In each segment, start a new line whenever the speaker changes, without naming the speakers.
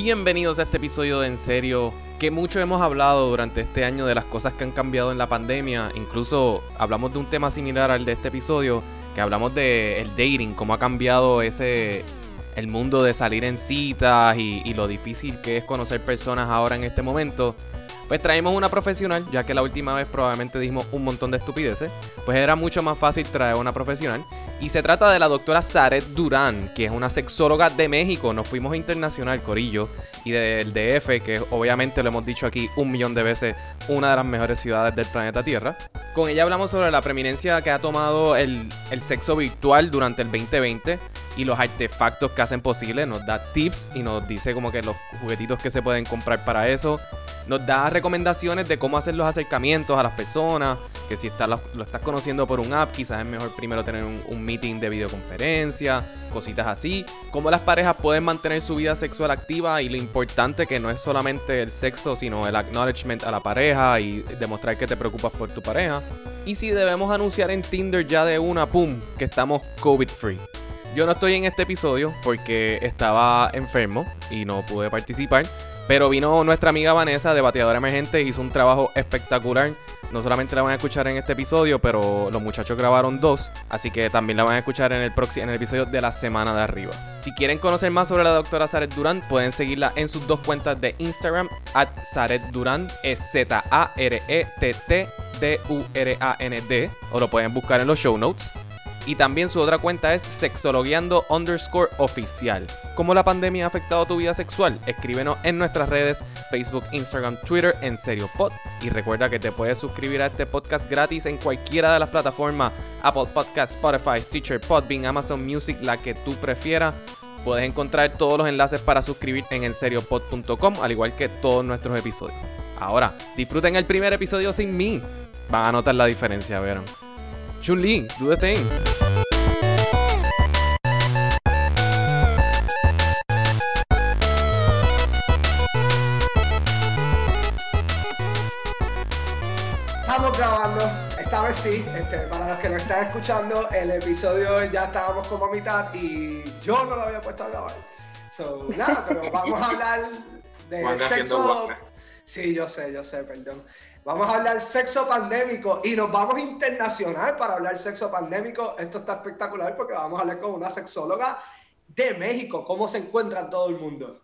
Bienvenidos a este episodio de En Serio, que mucho hemos hablado durante este año de las cosas que han cambiado en la pandemia. Incluso hablamos de un tema similar al de este episodio, que hablamos de el dating, cómo ha cambiado ese el mundo de salir en citas y, y lo difícil que es conocer personas ahora en este momento. Pues traemos una profesional, ya que la última vez probablemente dijimos un montón de estupideces, pues era mucho más fácil traer una profesional. Y se trata de la doctora Zaret Durán, que es una sexóloga de México, nos fuimos internacional, Corillo, y del DF, que obviamente lo hemos dicho aquí un millón de veces, una de las mejores ciudades del planeta Tierra. Con ella hablamos sobre la preeminencia que ha tomado el, el sexo virtual durante el 2020 y los artefactos que hacen posible, nos da tips y nos dice como que los juguetitos que se pueden comprar para eso. Nos da recomendaciones de cómo hacer los acercamientos a las personas, que si estás, lo, estás conociendo por un app, quizás es mejor primero tener un, un meeting de videoconferencia, cositas así. Cómo las parejas pueden mantener su vida sexual activa y lo importante que no es solamente el sexo, sino el acknowledgement a la pareja y demostrar que te preocupas por tu pareja. Y si debemos anunciar en Tinder ya de una, pum, que estamos COVID free. Yo no estoy en este episodio porque estaba enfermo y no pude participar. Pero vino nuestra amiga Vanessa de Bateadora Emergente, hizo un trabajo espectacular. No solamente la van a escuchar en este episodio, pero los muchachos grabaron dos. Así que también la van a escuchar en el, en el episodio de la semana de arriba. Si quieren conocer más sobre la doctora Zaret Durán, pueden seguirla en sus dos cuentas de Instagram, at Zaret Durán, es Z-A-R-E-T-T-D-U-R-A-N-D, o lo pueden buscar en los show notes. Y también su otra cuenta es sexologueando oficial. ¿Cómo la pandemia ha afectado tu vida sexual? Escríbenos en nuestras redes Facebook, Instagram, Twitter, en serio pod. Y recuerda que te puedes suscribir a este podcast gratis en cualquiera de las plataformas Apple Podcasts, Spotify, Stitcher, Podbean, Amazon Music, la que tú prefieras. Puedes encontrar todos los enlaces para suscribirte en enseriopod.com, al igual que todos nuestros episodios. Ahora, disfruten el primer episodio sin mí. Van a notar la diferencia, ¿vieron? Chun-Li, do the thing.
Estamos grabando, esta vez sí, este, para los que nos están escuchando, el episodio ya estábamos como a mitad y yo no lo había puesto a grabar. So, nada, pero vamos a hablar de
haciendo
sexo. Sí, yo sé, yo sé, perdón. Vamos a hablar sexo pandémico y nos vamos internacional para hablar sexo pandémico. Esto está espectacular porque vamos a hablar con una sexóloga de México. ¿Cómo se encuentra todo el mundo?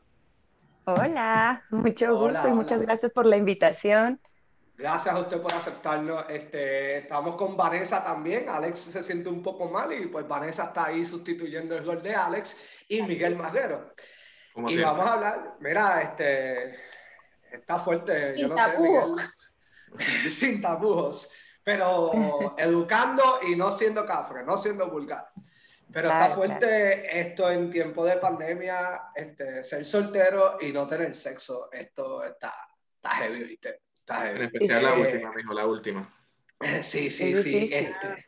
Hola, mucho
Hola,
gusto y muchas gracias por la invitación.
Gracias a usted por aceptarnos. Este, estamos con Vanessa también. Alex se siente un poco mal y pues Vanessa está ahí sustituyendo el gol de Alex y Miguel Madero.
Como
y
siempre.
vamos a hablar, mira, este, está fuerte, yo no sé. Miguel, sin tapujos, pero educando y no siendo cafre, no siendo vulgar. Pero está
Claro,
fuerte esto en tiempo de pandemia, este, ser soltero y no tener sexo. Esto está, está heavy, ¿viste? Está
En especial la última, mijo, la última.
Sí, sí,
Es
sí. este,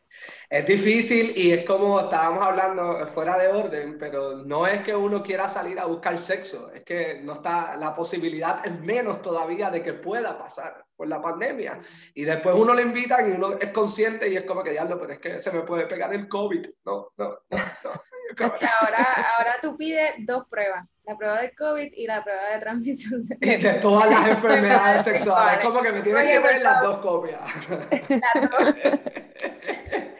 es difícil y es como estábamos hablando fuera de orden, pero no es que uno quiera salir a buscar sexo, es que no está la posibilidad, es menos todavía de que pueda pasar por la pandemia. Y después uno le invitan y uno es consciente y es como que diablo, pero es que se me puede pegar el COVID. No, no, no, no. Es como-
Es que ahora, ahora tú pides dos pruebas, la prueba del COVID y la prueba de transmisión. de-
Y de todas las enfermedades sexuales, como que me tienen
Oye,
que ver las
favor.
dos copias.
Las dos,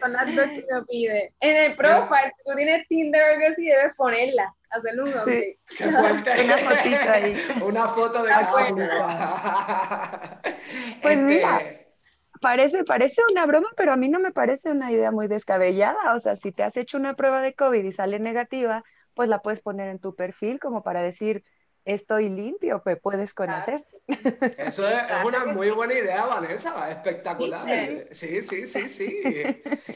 son las dos que uno pide. En el profile, si tú tienes Tinder o algo así, debes ponerla, hacerle un.
Qué fuerte.
Una fotito ahí.
Una foto de
Ah,
cada uno.
Pues
Este,
mira. Parece, parece una broma, pero a mí no me parece una idea muy descabellada. O sea, si te has hecho una prueba de COVID y sale negativa, pues la puedes poner en tu perfil como para decir, estoy limpio, me puedes conocer.
Eso es, es una muy buena idea, Vanessa, espectacular. Sí, sí, sí, sí.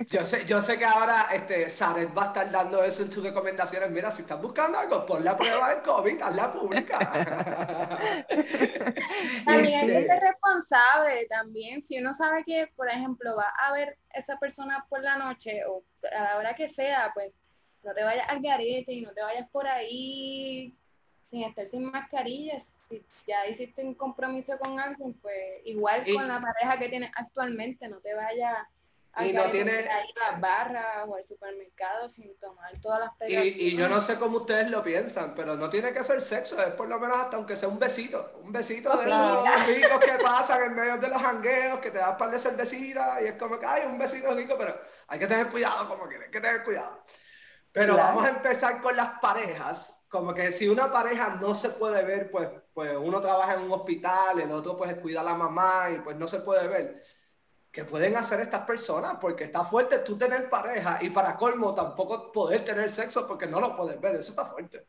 Yo sé, yo sé que ahora este, Saret va a estar dando eso en sus recomendaciones. Mira, si estás buscando algo, pon la prueba del COVID, hazla pública.
También hay que
Este,
ser responsable también. Si uno sabe que, por ejemplo, va a ver esa persona por la noche o a la hora que sea, pues no te vayas al garete y no te vayas por ahí sin estar sin mascarillas. Si ya hiciste un compromiso con alguien, pues igual
Y-
con la pareja que tienes actualmente, no te vayas
y no tiene
ir a las barras o al supermercado sin tomar todas las
y, y, yo no sé cómo ustedes lo piensan, pero no tiene que ser sexo, es por lo menos hasta aunque sea un besito, un besito de esos ricos que pasan en medio de los jangueos, que te das par de cervecita y es como que hay un besito rico, pero hay que tener cuidado, como que hay que tener cuidado. Pero vamos a empezar con las parejas, como que si una pareja no se puede ver, pues, pues uno trabaja en un hospital, el otro pues cuida a la mamá y pues no se puede ver que pueden hacer estas personas, porque está fuerte tú tener pareja y para colmo tampoco poder tener sexo porque no lo puedes ver, eso está fuerte.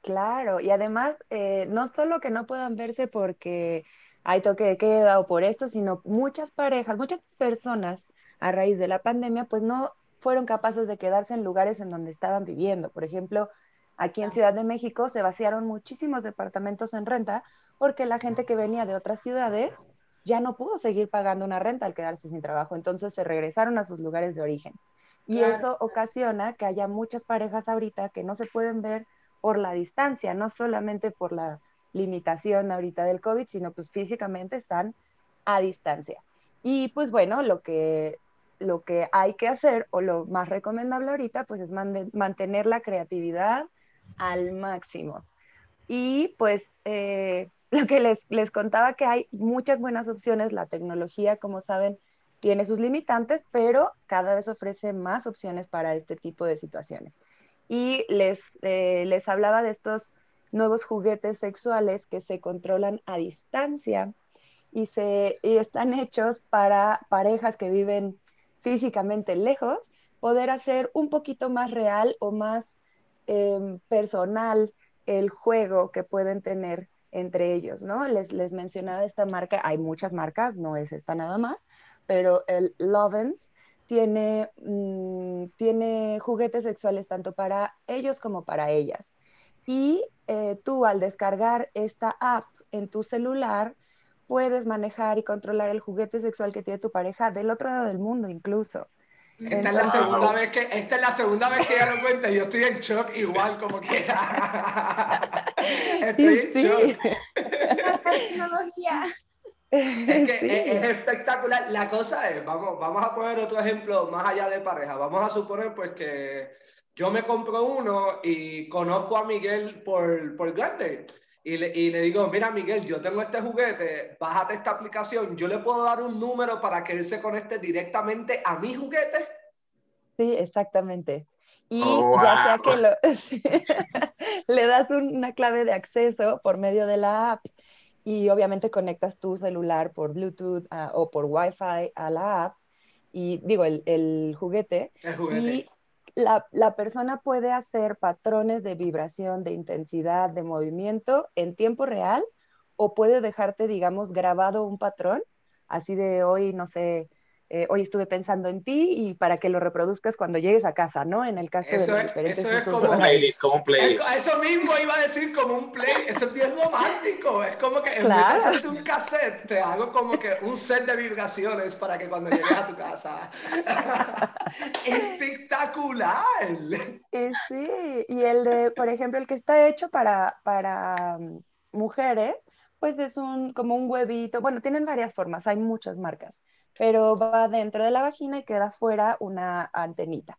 Claro, y además, eh, no solo que no puedan verse porque hay toque de queda o por esto, sino muchas parejas, muchas personas a raíz de la pandemia, pues no fueron capaces de quedarse en lugares en donde estaban viviendo. Por ejemplo, aquí en Ciudad de México se vaciaron muchísimos departamentos en renta porque la gente que venía de otras ciudades ya no pudo seguir pagando una renta al quedarse sin trabajo, entonces se regresaron a sus lugares de origen. Y eso ocasiona que haya muchas parejas ahorita que no se pueden ver por la distancia, no solamente por la limitación ahorita del COVID, sino pues físicamente están a distancia. Y pues bueno, lo que, lo que hay que hacer o lo más recomendable ahorita pues es mantener la creatividad al máximo. Y pues eh, lo que les, les contaba que hay muchas buenas opciones, la tecnología, como saben, tiene sus limitantes, pero cada vez ofrece más opciones para este tipo de situaciones. Y les, eh, les hablaba de estos nuevos juguetes sexuales que se controlan a distancia y, se, y están hechos para parejas que viven físicamente lejos, poder hacer un poquito más real o más em, personal el juego que pueden tener entre ellos, ¿no? Les, les mencionaba esta marca, hay muchas marcas, no es esta nada más, pero el Lovens tiene, mm, tiene juguetes sexuales tanto para ellos como para ellas. Y eh, tú al descargar esta app en tu celular, puedes manejar y controlar el juguete sexual que tiene tu pareja del otro lado del mundo incluso.
Esta, es la segunda vez que, esta es la segunda vez que ella lo cuenta y yo estoy en shock igual como que estoy en shock.
tecnología.
Es que es, espectacular. La cosa es, vamos, vamos a poner otro ejemplo más allá de pareja. Vamos a suponer pues que yo me compro uno y conozco a Miguel por, por Grande y le, y le, digo, mira Miguel, yo tengo este juguete, bájate esta aplicación, yo le puedo dar un número para que él se conecte directamente a mi juguete.
Sí, exactamente. Y oh, ya sea que lo, le das una clave de acceso por medio de la app y obviamente conectas tu celular por Bluetooth uh, o por Wi-Fi a la app y digo, el, el juguete.
El juguete
la, persona puede hacer patrones de vibración, de intensidad, de movimiento en tiempo real o puede dejarte, digamos, grabado un patrón, así de hoy, no sé, eh, hoy estuve pensando en ti y para que lo reproduzcas cuando llegues a casa, ¿no? En el caso
eso
de
diferentes Eso es como un playlist, como un playlist. Eso mismo iba a decir como un playlist, eso es bien romántico, es como que en vez de hacerte un cassette, te hago como que un set de vibraciones para que cuando llegues a tu casa. ¡Espectacular!
sí, y el de, por ejemplo, el que está hecho para, para mm, mujeres, pues es un, como un huevito, bueno, tienen varias formas, hay muchas marcas pero va dentro de la vagina y queda fuera una antenita.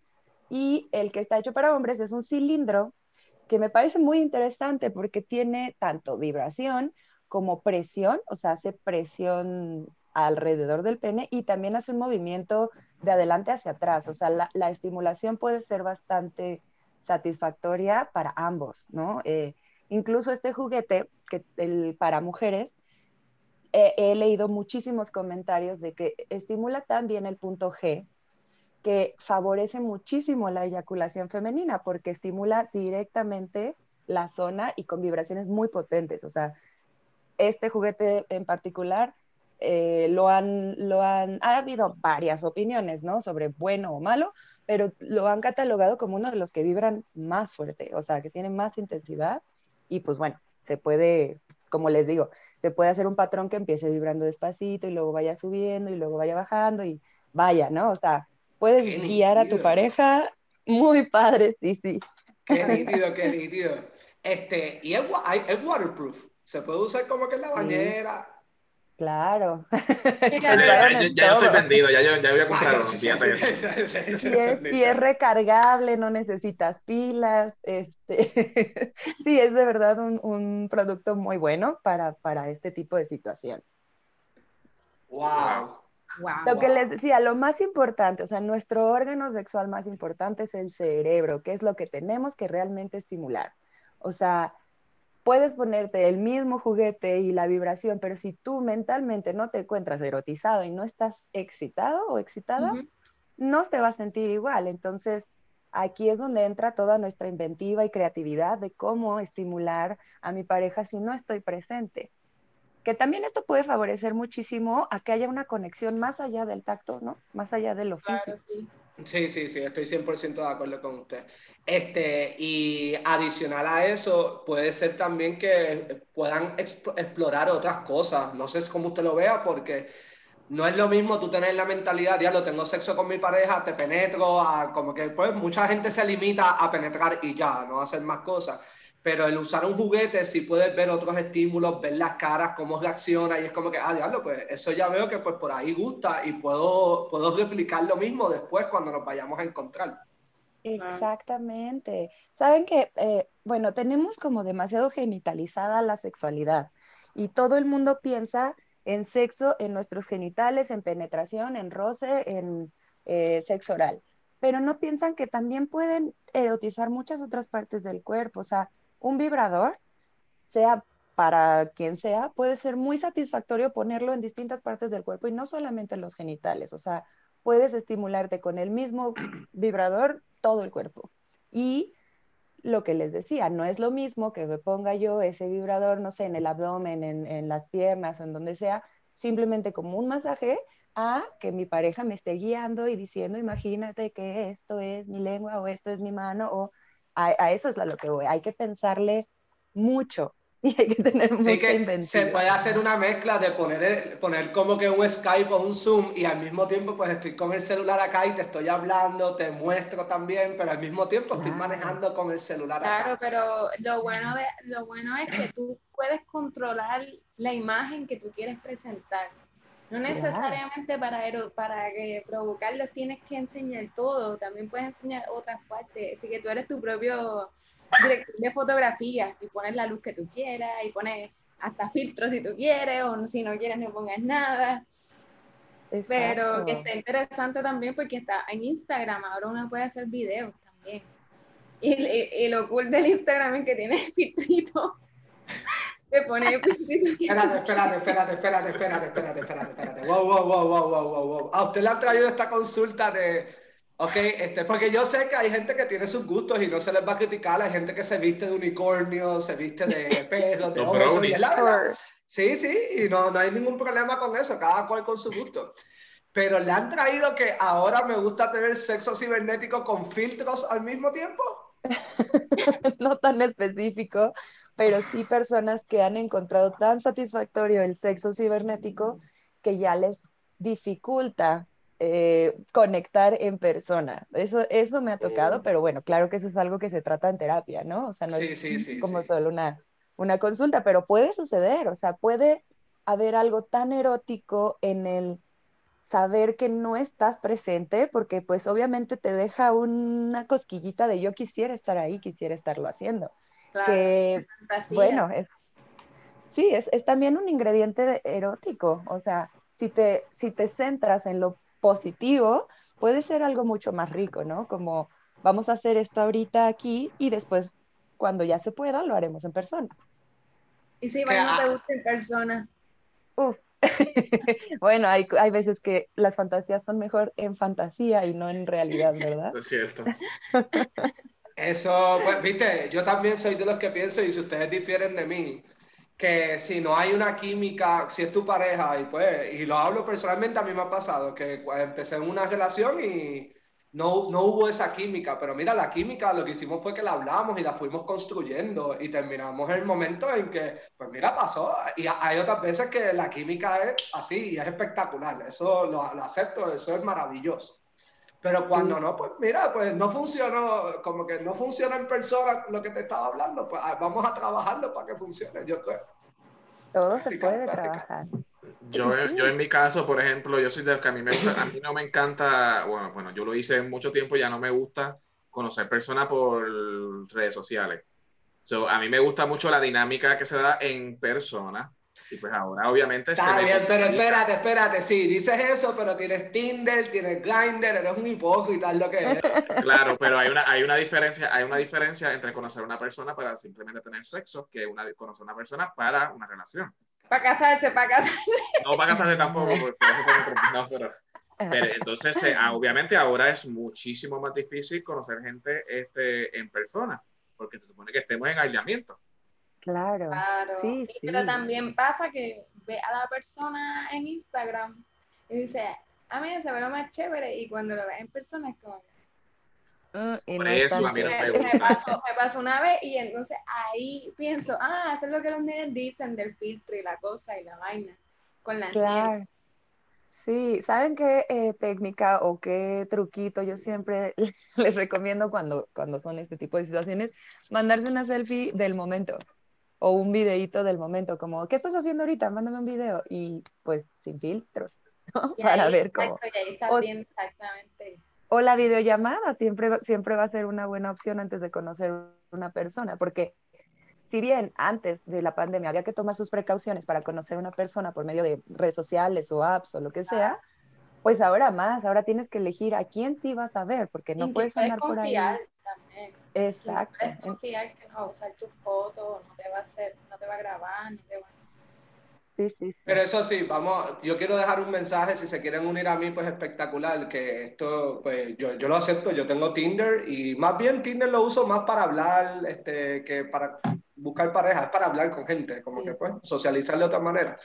Y el que está hecho para hombres es un cilindro que me parece muy interesante porque tiene tanto vibración como presión, o sea, hace presión alrededor del pene y también hace un movimiento de adelante hacia atrás, o sea, la, estimulación puede ser bastante satisfactoria para ambos, ¿no? Eh, incluso este juguete que el, para mujeres he, leído muchísimos comentarios de que estimula también el punto G, que favorece muchísimo la eyaculación femenina porque estimula directamente la zona y con vibraciones muy potentes. O sea, este juguete en particular eh, lo, han, lo han, ha habido varias opiniones, ¿no? Sobre bueno o malo, pero lo han catalogado como uno de los que vibran más fuerte, o sea, que tiene más intensidad y pues bueno, se puede, como les digo, se puede hacer un patrón que empiece vibrando despacito y luego vaya subiendo y luego vaya bajando y vaya, ¿no? O sea, puedes guiar a tu pareja muy padre, sí, sí.
Qué nítido, qué nítido. Este, y es, waterproof. Se puede usar como que en la bañera.
Claro.
ya, yo estoy vendido, ya yo, ya voy a comprar uno,
Y es, recargable, no necesitas pilas. Este... sí, es de verdad un, un producto muy bueno para, para, este tipo de situaciones.
Wow.
Lo que les decía, lo más importante, o sea, nuestro órgano sexual más importante es el cerebro, que es lo que tenemos que realmente estimular. O sea, puedes ponerte el mismo juguete y la vibración, pero si tú mentalmente no te encuentras erotizado y no estás excitado o excitada, no se va a sentir igual. Entonces, aquí es donde entra toda nuestra inventiva y creatividad de cómo estimular a mi pareja si no estoy presente. Que también esto puede favorecer muchísimo a que haya una conexión más allá del tacto, ¿no? Más allá de lo físico.
Sí, sí, sí, estoy 100% de acuerdo con usted. Este, y adicional a eso, puede ser también que puedan explorar otras cosas. No sé cómo usted lo vea, porque no es lo mismo tú tener la mentalidad, ya lo tengo sexo con mi pareja, te penetro, a, como que pues mucha gente se limita a penetrar y ya, no hacer más cosas pero el usar un juguete si puedes ver otros estímulos, ver las caras, cómo reacciona y es como que, ah, diablo, pues eso ya veo que pues por ahí gusta y puedo, puedo replicar lo mismo después cuando nos vayamos a encontrar.
Exactamente. Saben que, eh, bueno, tenemos como demasiado genitalizada la sexualidad y todo el mundo piensa en sexo, en nuestros genitales, en penetración, en roce, en eh, sexo oral, pero no piensan que también pueden erotizar muchas otras partes del cuerpo, o sea, un vibrador, sea para quien sea, puede ser muy satisfactorio ponerlo en distintas partes del cuerpo y no solamente en los genitales. O sea, puedes estimularte con el mismo vibrador todo el cuerpo. Y lo que les decía, no es lo mismo que me ponga yo ese vibrador, no sé, en el abdomen, en, las piernas en donde sea, simplemente como un masaje, a que mi pareja me esté guiando y diciendo, imagínate que esto es mi lengua o esto es mi mano o a, eso es a lo que voy. Hay que pensarle mucho y hay que tener mucha
que Se puede hacer una mezcla de poner, poner como que un Skype o un Zoom y al mismo tiempo pues estoy con el celular acá y te estoy hablando, te muestro también, pero al mismo tiempo estoy manejando con el celular
acá. Claro, pero lo bueno, de, lo bueno es que tú puedes controlar la imagen que tú quieres presentar. No necesariamente para, para que provocarlos tienes que enseñar todo, también puedes enseñar otras partes. Así que tú eres tu propio director de fotografía y pones la luz que tú quieras y pones hasta filtros si tú quieres o si no quieres no pongas nada. Pero que está interesante también porque está en Instagram, ahora uno puede hacer videos también. Y, y, lo cool del Instagram es que tiene filtritos te pone
Espérate, espérate, espérate, espérate, espérate, espérate, espérate, espérate. Wow, wow, wow, wow, wow, wow, wow. A usted le han traído esta consulta de, ok, este, porque yo sé que hay gente que tiene sus gustos y no se les va a criticar. Hay gente que se viste de unicornio, se viste de perros, de osos. Sí, sí, y no, no hay ningún problema con eso, cada cual con su gusto. Pero le han traído que ahora me gusta tener sexo cibernético con filtros al mismo tiempo.
no tan específico, pero sí personas que han encontrado tan satisfactorio el sexo cibernético que ya les dificulta eh, conectar en persona. Eso, eso me ha tocado, pero bueno, claro que eso es algo que se trata en terapia, ¿no? O sea, no es como solo una, una consulta, pero puede suceder, o sea, puede haber algo tan erótico en el saber que no estás presente, porque pues obviamente te deja una cosquillita de yo quisiera estar ahí, quisiera estarlo haciendo que, bueno, es, sí, es, es, también un ingrediente erótico, o sea, si te, si te centras en lo positivo, puede ser algo mucho más rico, ¿no? Como vamos a hacer esto ahorita aquí y después, cuando ya se pueda, lo haremos en persona.
¿Y si bueno, no te gusta en persona?
bueno, hay, hay, veces que las fantasías son mejor en fantasía y no en realidad, ¿verdad?
Es cierto.
Eso, pues, viste, yo también soy de los que pienso, y si ustedes difieren de mí, que si no hay una química, si es tu pareja, y pues, y lo hablo personalmente, a mí me ha pasado, que empecé una relación y no, no hubo esa química, pero mira, la química lo que hicimos fue que la hablamos y la fuimos construyendo y terminamos el momento en que, pues mira, pasó. Y hay otras veces que la química es así y es espectacular, eso lo, lo acepto, eso es maravilloso. Pero cuando no, pues mira, pues no funcionó, como que no funciona en persona lo que te estaba hablando, pues ah, vamos a trabajarlo para que funcione, yo creo.
Todo se puede trabajar.
Yo, yo en mi caso, por ejemplo, yo soy del que a mí, me a mí no me encanta, bueno, bueno, yo lo hice mucho tiempo, ya no me gusta conocer personas por redes sociales. So, a mí me gusta mucho la dinámica que se da en persona. Y pues ahora obviamente...
Está bien, pero espérate, espérate, sí, dices eso, pero tienes Tinder, tienes Grindr, eres un hipócrita, es lo que es.
Claro, pero hay una, hay una diferencia, hay una diferencia entre conocer a una persona para simplemente tener sexo que una, conocer a una persona para una relación.
Para casarse, para casarse.
No para casarse tampoco, porque eso no, pero, pero entonces, eh, ah, obviamente ahora es muchísimo más difícil conocer gente este, en persona, porque se supone que estemos en aislamiento.
Claro.
Claro. Sí, Pero también pasa que ve a la persona en Instagram y dice, a mí se ve lo más chévere y cuando lo ve en persona es como...
Uh, Por eso a mí no me,
me, pasó, me pasó una vez y entonces ahí pienso, ah, eso es lo que los niños dicen del filtro y la cosa y la vaina con la
claro. Sí, ¿saben qué eh, técnica o qué truquito yo siempre les recomiendo cuando, cuando son este tipo de situaciones? Mandarse una selfie del momento o un videíto del momento, como, ¿qué estás haciendo ahorita? Mándame un video y pues sin filtros, ¿no? Para ver cómo.
o, exactamente.
O la videollamada siempre, siempre va a ser una buena opción antes de conocer una persona, porque si bien antes de la pandemia había que tomar sus precauciones para conocer una persona por medio de redes sociales o apps o lo que sea, pues ahora más, ahora tienes que elegir a quién sí vas a ver, porque no puedes andar por ahí. Exacto.
Puedes confiar que no va a usar tus fotos, no te va a hacer, no te va a grabar, no te va
Sí, sí,
Pero eso sí, vamos, yo quiero dejar un mensaje, si se quieren unir a mí, pues espectacular, que esto, pues yo, yo lo acepto, yo tengo Tinder y más bien Tinder lo uso más para hablar, este, que para buscar pareja, es para hablar con gente, como que pues socializar de otra manera.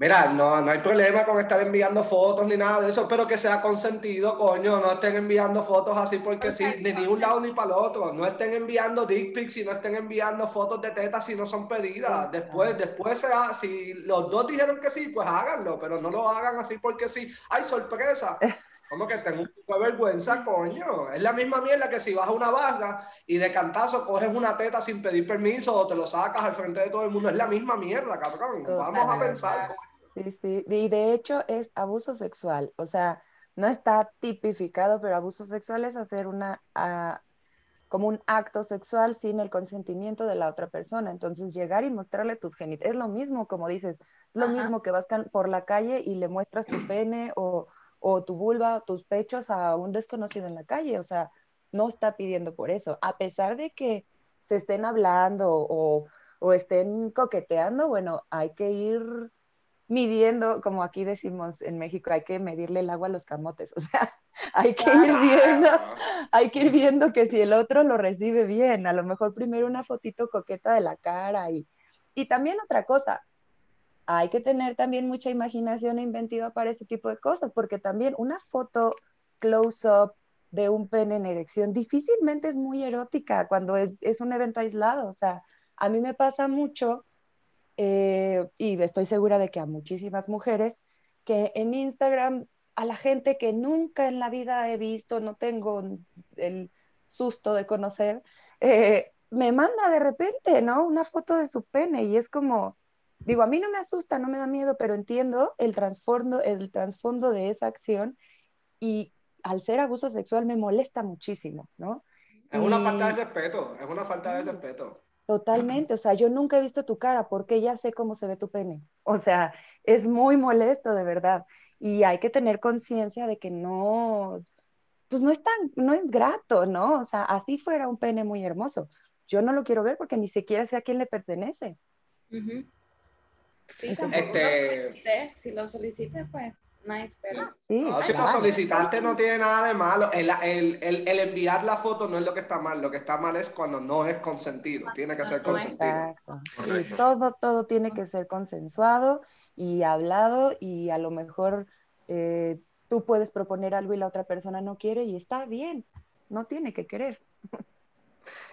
Mira, no, no hay problema con estar enviando fotos ni nada de eso, pero que sea consentido, coño. No estén enviando fotos así porque sí, ni de un lado ni para el otro. No estén enviando dick pics y no estén enviando fotos de tetas si no son pedidas. Después, después sea, si los dos dijeron que sí, pues háganlo, pero no lo hagan así porque sí. ¡Ay, sorpresa! Como que tengo un poco de vergüenza, coño. Es la misma mierda que si vas a una barra y de cantazo coges una teta sin pedir permiso o te lo sacas al frente de todo el mundo. Es la misma mierda, cabrón. Vamos a pensar.
Sí, sí, y de hecho es abuso sexual, o sea, no está tipificado, pero abuso sexual es hacer una, ah, como un acto sexual sin el consentimiento de la otra persona. Entonces, llegar y mostrarle tus genitales, es lo mismo, como dices, es lo mismo que vas por la calle y le muestras tu pene o, o tu vulva, tus pechos a un desconocido en la calle, o sea, no está pidiendo por eso, a pesar de que se estén hablando o, o estén coqueteando, bueno, hay que ir midiendo, como aquí decimos en México, hay que medirle el agua a los camotes, o sea, hay que ir viendo, hay que ir viendo que si el otro lo recibe bien, a lo mejor primero una fotito coqueta de la cara y, y también otra cosa, hay que tener también mucha imaginación e inventiva para este tipo de cosas, porque también una foto close-up de un pene en erección difícilmente es muy erótica cuando es un evento aislado, o sea, a mí me pasa mucho eh, y estoy segura de que a muchísimas mujeres, que en Instagram a la gente que nunca en la vida he visto, no tengo el susto de conocer, eh, me manda de repente, ¿no? Una foto de su pene y es como, digo, a mí no me asusta, no me da miedo, pero entiendo el trasfondo, el trasfondo de esa acción y al ser abuso sexual me molesta muchísimo, ¿no?
Es una falta de respeto, es una falta de respeto.
Totalmente, o sea, yo nunca he visto tu cara porque ya sé cómo se ve tu pene. O sea, es muy molesto de verdad. Y hay que tener conciencia de que no, pues no es tan, no es grato, ¿no? O sea, así fuera un pene muy hermoso. Yo no lo quiero ver porque ni siquiera sé a quién le pertenece.
Sí, este... si lo solicites, pues nice, pero...
no, si lo solicitaste no tiene nada de malo. El, el, el, enviar la foto no es lo que está mal. Lo que está mal es cuando no es consentido. Tiene que ser consentido.
todo, todo tiene que ser consensuado y hablado y a lo mejor eh, tú puedes proponer algo y la otra persona no quiere y está bien. No tiene que querer.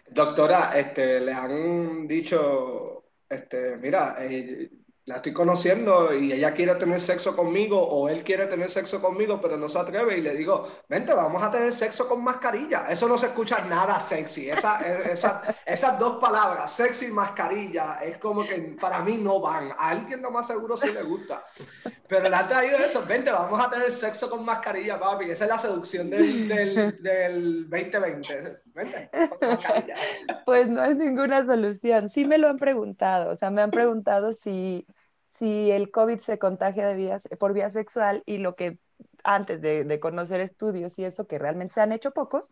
Doctora, este, le han dicho, este, mira, eh, la estoy conociendo y ella quiere tener sexo conmigo o él quiere tener sexo conmigo, pero no se atreve y le digo, vente, vamos a tener sexo con mascarilla. Eso no se escucha nada sexy. Esa, esa, esas dos palabras, sexy y mascarilla, es como que para mí no van. A alguien lo más seguro sí le gusta. Pero le ha traído eso, vente, vamos a tener sexo con mascarilla, papi. Esa es la seducción del, del, del 2020. Vente, con mascarilla.
Pues no es ninguna solución. Sí me lo han preguntado, o sea, me han preguntado si si el COVID se contagia de vías, por vía sexual y lo que antes de, conocer estudios y eso, que realmente se han hecho pocos,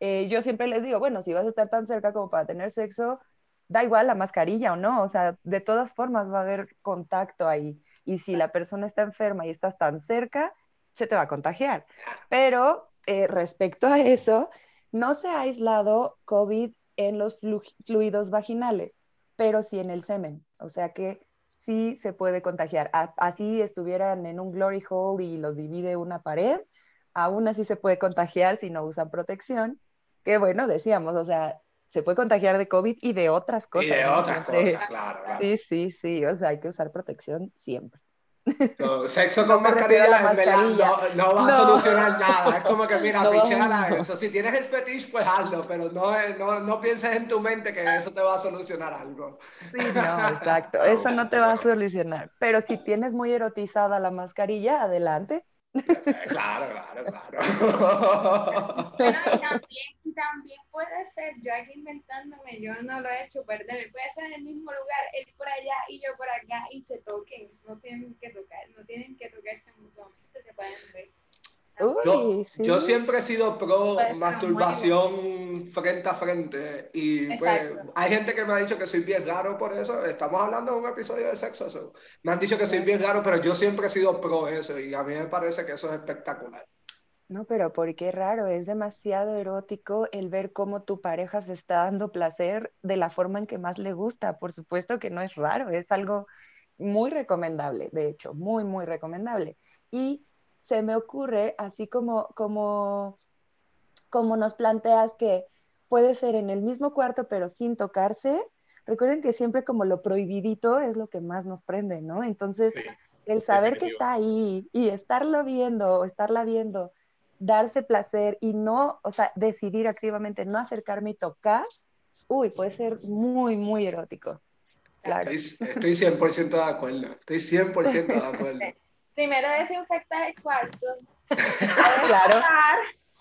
eh, yo siempre les digo, bueno, si vas a estar tan cerca como para tener sexo, da igual la mascarilla o no, o sea, de todas formas va a haber contacto ahí. Y si la persona está enferma y estás tan cerca, se te va a contagiar. Pero eh, respecto a eso, no se ha aislado COVID en los fluidos vaginales, pero sí en el semen. O sea que sí se puede contagiar. así estuvieran en un glory hole y los divide una pared, aún así se puede contagiar si no usan protección. Que bueno, decíamos, o sea, se puede contagiar de COVID y de otras cosas.
Y de otras cosas, claro,
Sí, sí, sí, o sea, hay que usar protección siempre
sexo con mascarilla, no, va a solucionar nada. Es como que, mira, no eso. Si tienes el fetiche, pues hazlo, pero no, no, no, pienses en tu mente que eso te va a solucionar algo.
Sí, no, exacto. Eso no te va a solucionar. Pero si tienes muy erotizada la mascarilla, adelante.
Claro, claro,
claro. Bueno, y también, también puede ser, yo aquí inventándome, yo no lo he hecho, perderme, puede ser en el mismo lugar, él por allá y yo por acá, y se toquen, no tienen que tocar, no tienen que tocarse mutuamente, se pueden ver
yo, siempre he sido pro pues, masturbación frente a frente y pues, hay gente que me ha dicho que soy bien raro por eso. Estamos hablando de un episodio de sexo. Me han dicho que soy bien raro, pero yo siempre he sido pro eso y a mí me parece que eso es espectacular.
No, pero ¿por qué raro? Es demasiado erótico el ver cómo tu pareja se está dando placer de la forma en que más le gusta. Por supuesto que no es raro, es algo muy recomendable, de hecho, muy, muy recomendable. Y se me ocurre, así como, como, como nos planteas que puede ser en el mismo cuarto pero sin tocarse, recuerden que siempre como lo prohibidito es lo que más nos prende, ¿no? Entonces, el saber que está ahí y estarlo viendo, estarla viendo, darse placer y no, o sea, decidir activamente no acercarme y tocar, uy, puede ser muy, muy erótico. Claro.
Estoy, estoy 100% de acuerdo, estoy 100% de acuerdo.
primero desinfectar el cuarto.
claro.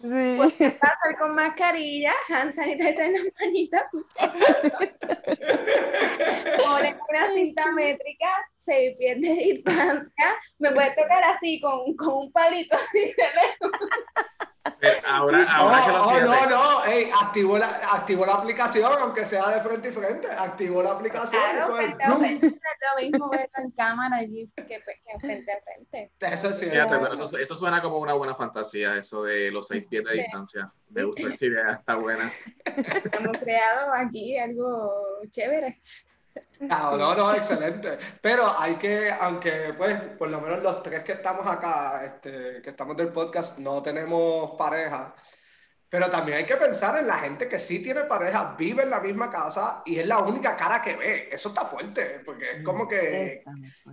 Sí. Pasar con mascarilla, hand sanitizer en la manita, pues. Una cinta métrica, seis pies de distancia, me puedes tocar así con, con un palito así de lejos.
Ahora, ahora que lo
oh, no, no, hey, activó, la, activó la aplicación, aunque sea de frente y frente, activó la aplicación.
Claro, frente a frente, es lo mismo verlo en cámara allí que, que frente a frente.
Eso sí.
eso, eso, suena como una buena fantasía, eso de los seis pies de distancia. Me gusta esa idea, está buena.
Hemos creado aquí algo chévere.
No, no, no, excelente. Pero hay que, aunque pues por lo menos los tres que estamos acá, este, que estamos del podcast, no tenemos pareja, pero también hay que pensar en la gente que sí tiene pareja, vive en la misma casa y es la única cara que ve. Eso está fuerte, porque es como que,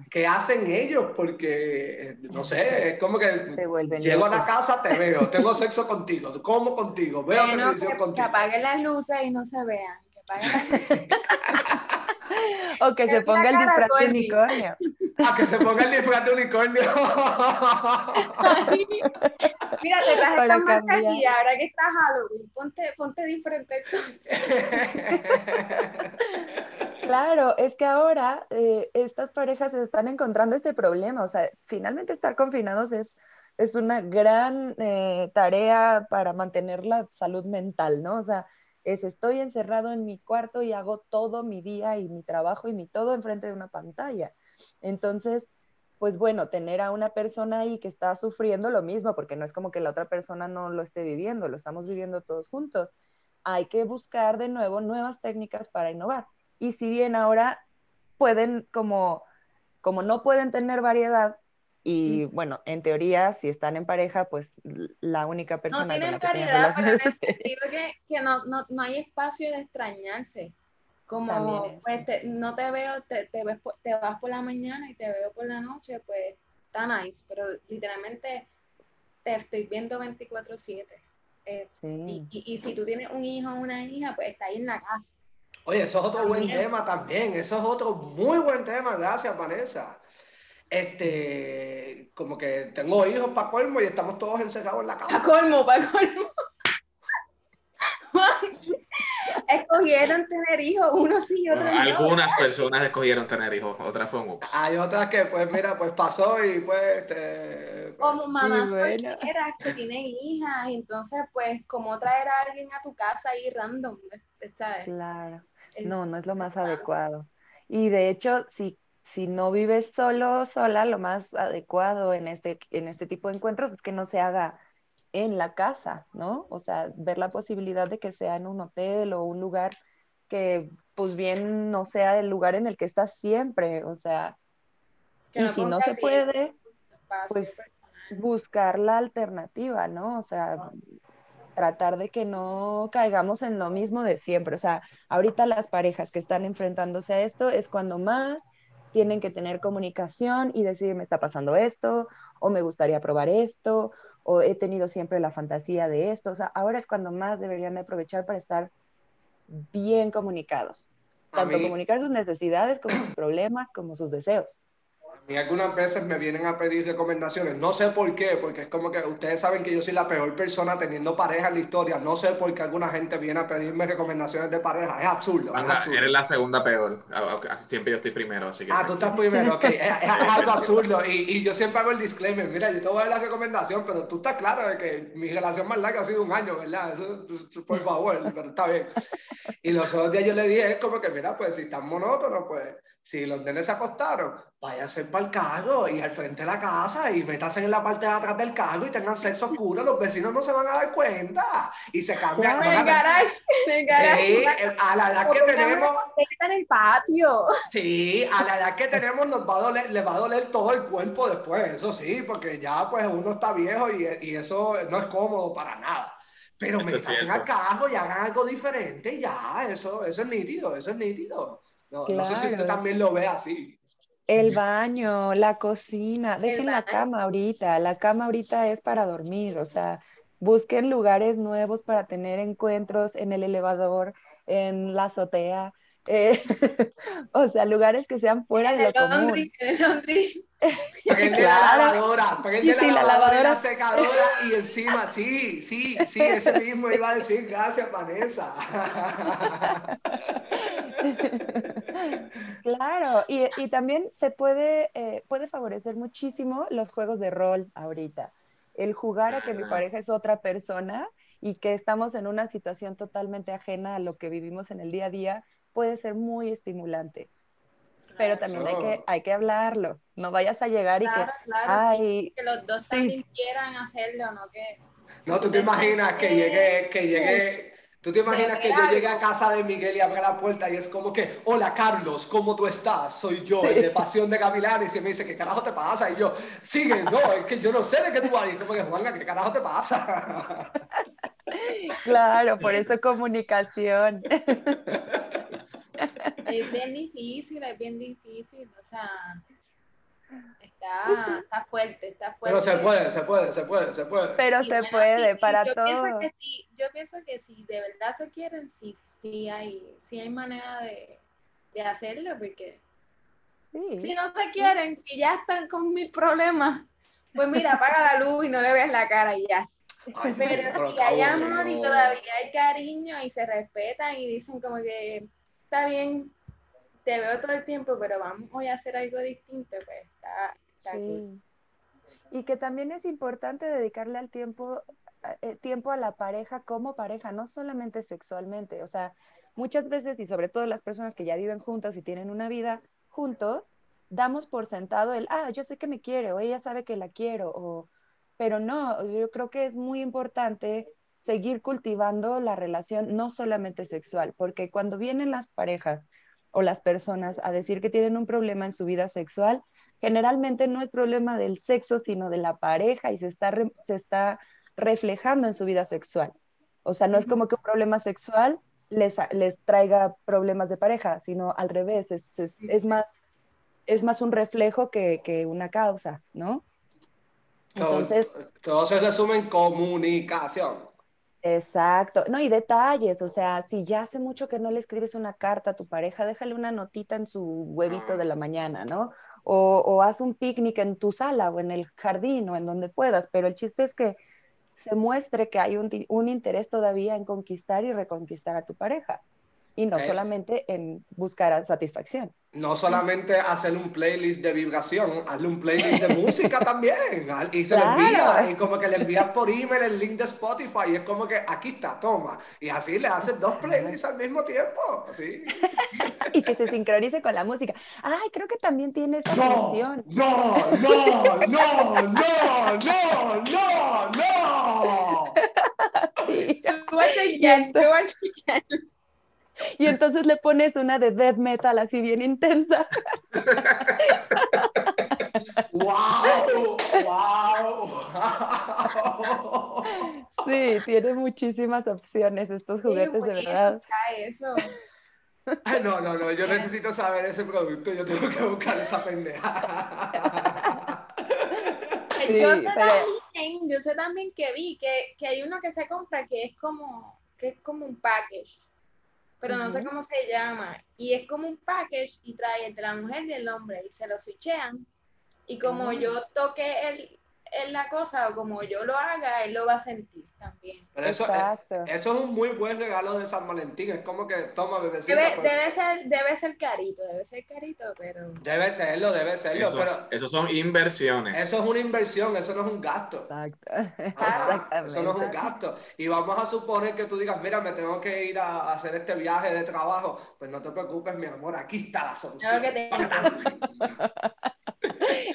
¿qué hacen ellos? Porque, no sé, es como que llego a la casa, te veo, tengo sexo contigo, como contigo, veo televisión contigo. Que
apaguen las luces y no se vean. Que apaguen las luces.
o que se ponga el disfraz de unicornio.
A que se ponga el disfraz de unicornio.
Mira, te traje esta mascarilla, ahora que está Halloween, ponte, ponte diferente
Claro, es que ahora eh, estas parejas están encontrando este problema, o sea, finalmente estar confinados es, es una gran eh, tarea para mantener la salud mental, ¿no? O sea, es estoy encerrado en mi cuarto y hago todo mi día y mi trabajo y mi todo enfrente de una pantalla. Entonces, pues bueno, tener a una persona ahí que está sufriendo lo mismo, porque no es como que la otra persona no lo esté viviendo, lo estamos viviendo todos juntos. Hay que buscar de nuevo nuevas técnicas para innovar. Y si bien ahora pueden, como, como no pueden tener variedad, y bueno, en teoría, si están en pareja, pues la única persona.
No tienen variedad, pero en el sentido que, que no, no, no, hay espacio de extrañarse. Como, pues, no te veo, te, te, ves, te vas por la mañana y te veo por la noche, pues, está nice, pero literalmente te estoy viendo 24/7. Eh, y, y, si tú tienes un hijo o una hija, pues está ahí en la casa.
Oye, eso es otro buen tema también, eso es otro muy buen tema, gracias Vanessa. Este, como que tengo hijos para colmo y estamos todos encerrados en la casa.
Para colmo, para colmo. escogieron tener hijos, unos sí y otros no.
Algunas personas escogieron tener hijos, otras fue un
Hay otras que, pues, mira, pues pasó y pues. Este,
como mamás bueno. que tienen hijas, entonces, pues, como traer a alguien a tu casa ahí random, ¿sabes?
Claro. No, no es lo más adecuado. Y de hecho, si, si no vives solo, sola, lo más adecuado en este, en este tipo de encuentros es que no se haga en la casa, ¿no? O sea, ver la posibilidad de que sea en un hotel o un lugar que pues bien no sea el lugar en el que estás siempre, o sea, y si no se puede, pues buscar la alternativa, ¿no? O sea, tratar de que no caigamos en lo mismo de siempre. O sea, ahorita las parejas que están enfrentándose a esto es cuando más tienen que tener comunicación y decir, me está pasando esto, o me gustaría probar esto, o he tenido siempre la fantasía de esto. O sea, ahora es cuando más deberían de aprovechar para estar bien comunicados. Tanto comunicar sus necesidades como sus problemas, como sus deseos
y algunas veces me vienen a pedir recomendaciones. No sé por qué, porque es como que ustedes saben que yo soy la peor persona teniendo pareja en la historia. No sé por qué alguna gente viene a pedirme recomendaciones de pareja. Es absurdo.
Eres la segunda peor. Siempre yo estoy primero, así que.
Ah, tú estás primero, ok. es, algo absurdo. Y, y, yo siempre hago el disclaimer. Mira, yo te voy a dar la recomendación, pero tú estás claro de que mi relación más larga ha sido un año, ¿verdad? Eso, por favor, pero está bien. Y los otros días yo le dije, es como que, mira, pues si están monótonos, pues si los nenes se acostaron, váyanse para el carro y al frente de la casa y métanse en la parte de atrás del carro y tengan sexo oscuro, los vecinos no se van a dar cuenta y se cambian.
en el garage, en el garage.
Sí, a la edad que tenemos.
en el patio.
Sí, a la edad que tenemos nos va a doler, les va a doler todo el cuerpo después, eso sí, porque ya pues uno está viejo y, y eso no es cómodo para nada. Pero me al carro y hagan algo diferente y ya, eso, eso es nítido, eso es nítido. No, no sé si usted también lo ve así.
El baño, la cocina, dejen la cama ahorita, la cama ahorita es para dormir, o sea, busquen lugares nuevos para tener encuentros en el elevador, en la azotea, eh, o sea, lugares que sean fuera de lo común.
Prende la lavadora, prende la, la lavadora y la secadora y encima, sí, sí, sí, ese mismo iba a decir, gracias Vanessa.
Claro, y, y también se puede, eh, puede favorecer muchísimo los juegos de rol ahorita. El jugar a que mi pareja es otra persona y que estamos en una situación totalmente ajena a lo que vivimos en el día a día puede ser muy estimulante. Pero también hay, que, hay que hablarlo. No vayas a llegar y que.
ay, que los dos también quieran hacerlo, no que.
No, tú te imaginas que llegue, que llegue, tú te imaginas que yo llegue a casa de Miguel y abra la puerta y es como que, hola Carlos, ¿cómo tú estás? Soy yo, el de Pasión de Gavilán, y se me dice, ¿qué carajo te pasa? Y yo, sigue, no, es que yo no sé de qué tú vas, y como que, Juanga, ¿qué carajo te pasa?
Claro, por eso comunicación.
Es bien difícil, es bien difícil, o sea, está, está fuerte, está fuerte.
Pero se puede, se puede, se puede, se puede.
Pero se puede, para
yo
todo.
Pienso que sí, yo pienso que si de verdad se quieren, sí, sí hay, sí hay manera de, de hacerlo, porque si no se quieren, si ya están con mil problemas, pues mira, apaga la luz y no le veas la cara y ya. pero si hay amor y todavía hay cariño y se respetan y dicen como que está bien, te veo todo el tiempo, pero vamos hoy a hacer algo distinto, pues está, sí.
Y que también es importante dedicarle al tiempo, eh, tiempo a la pareja como pareja, no solamente sexualmente. O sea, muchas veces, y sobre todo las personas que ya viven juntas y tienen una vida juntos, damos por sentado el, ah, yo sé que me quiere, o ella sabe que la quiero, o, pero no, yo creo que es muy importante seguir cultivando la relación no solamente sexual, porque cuando vienen las parejas o las personas a decir que tienen un problema en su vida sexual, generalmente no es problema del sexo, sino de la pareja y se está, se está reflejando en su vida sexual. O sea, no es como que un problema sexual les, les traiga problemas de pareja, sino al revés, es, es, más, es más un reflejo que, que una causa, ¿no?
Entonces, todo, se resume en comunicación.
Exacto, no, y detalles, o sea, si ya hace mucho que no le escribes una carta a tu pareja, déjale una notita en su huevito de la mañana, ¿no? O, o haz un picnic en tu sala o en el jardín o en donde puedas, pero el chiste es que se muestre que hay un, un interés todavía en conquistar y reconquistar a tu pareja y no solamente en buscar satisfacción.
No solamente hacer un playlist de vibración, hazle un playlist de música también. Y se le envía, y como que le envías por email el link de Spotify, y es como que aquí está, toma. Y así le haces dos playlists al mismo tiempo. ¿sí?
y que se sincronice con la música. Ay, creo que también tiene esa
no, función. No, no, no, no, no, no, no.
Sí. Y entonces le pones una de death metal así bien intensa.
¡Wow! ¡Wow!
Sí, tiene muchísimas opciones estos juguetes, de verdad.
Eso.
no, no, no, yo necesito saber ese producto, yo tengo que buscar esa pendeja.
yo, sé también, yo sé también que vi que, que hay uno que se compra que es como, que es como un package pero no sé cómo se llama. Y es como un package y trae entre la mujer y el hombre y se lo switchean. Y como yo toque el, en la cosa o como yo lo haga, él lo va a sentir también.
Pero eso, es, eso es un muy buen regalo de San Valentín. Es como que toma bebecita.
Debe, pues. debe, ser, debe ser carito, debe ser carito, pero.
Debe serlo, debe serlo.
Eso,
pero
eso son inversiones.
Eso es una inversión, eso no es un gasto.
Exacto.
eso no es un gasto. Y vamos a suponer que tú digas, mira, me tengo que ir a hacer este viaje de trabajo. Pues no te preocupes, mi amor, aquí está la solución.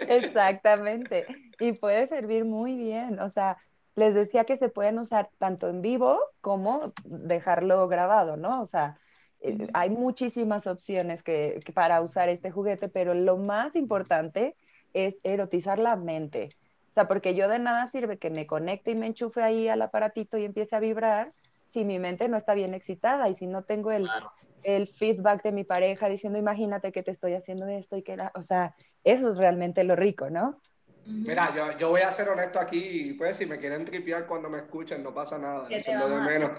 Exactamente. Y puede servir muy bien. O sea, les decía que se pueden usar tanto en vivo como dejarlo grabado, ¿no? O sea, eh, hay muchísimas opciones que, para usar este juguete, pero lo más importante es erotizar la mente. O sea, porque yo de nada sirve que me conecte y me enchufe ahí al aparatito y empiece a vibrar si mi mente no está bien excitada y si no tengo el, el feedback de mi pareja diciendo, imagínate que te estoy haciendo esto y que, la... o sea, eso es realmente lo rico, ¿no?
Mira, yo, yo, voy a ser honesto aquí, pues si me quieren tripear cuando me escuchen, no pasa nada, eso es lo de menos.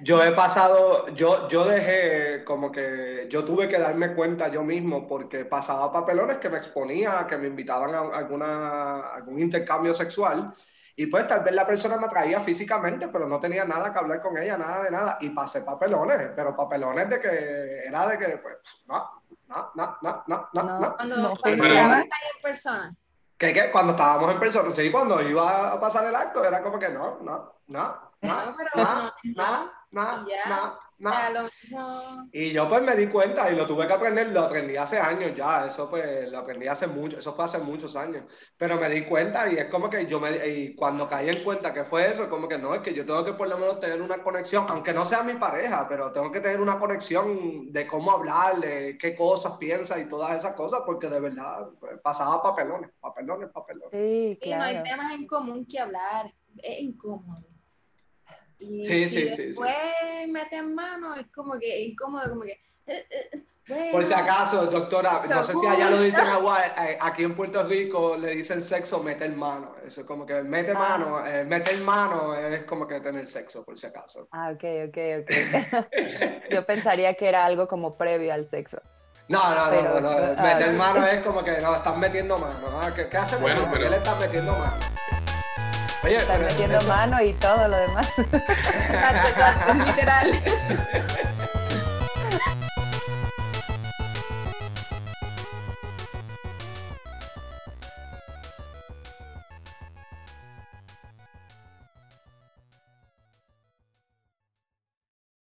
Yo he pasado, yo, yo dejé como que, yo tuve que darme cuenta yo mismo porque pasaba papelones que me exponía, que me invitaban a alguna, algún intercambio sexual y pues tal vez la persona me atraía físicamente, pero no tenía nada que hablar con ella, nada de nada, y pasé papelones, pero papelones de que era de que, pues, no, no, no, no, no, no, no.
Cuando, no, cuando en persona.
Que, que cuando estábamos en persona, sí, cuando iba a pasar el acto, era como que no, no, no, no, no, no, no, no, y yo pues me di cuenta y lo tuve que aprender, lo aprendí hace años ya, eso pues lo aprendí hace mucho, eso fue hace muchos años, pero me di cuenta y es como que yo me, y cuando caí en cuenta que fue eso, como que no, es que yo tengo que por lo menos tener una conexión, aunque no sea mi pareja, pero tengo que tener una conexión de cómo hablar, de qué cosas piensa y todas esas cosas, porque de verdad pues, pasaba papelones, papelones, papelones.
Sí, claro.
Y no hay temas en común que hablar, es incómodo. Y
sí,
si
sí,
después sí, meten mano, es como que incómodo, como que. Eh, eh,
Por si acaso, doctora, no sé si allá lo dicen eh, aquí en Puerto Rico le dicen sexo meter mano. Eso es como que mete ah. mano, eh, meter mano es como que tener sexo, por si acaso.
Ah, ok, ok, ok. Yo pensaría que era algo como previo al sexo.
No, no, no, no, ah, meter mano es como que no, están metiendo mano. ¿Qué, qué hace
bueno, pero...
le están metiendo mano?
Oye, Están metiendo mano y todo lo demás.
literal.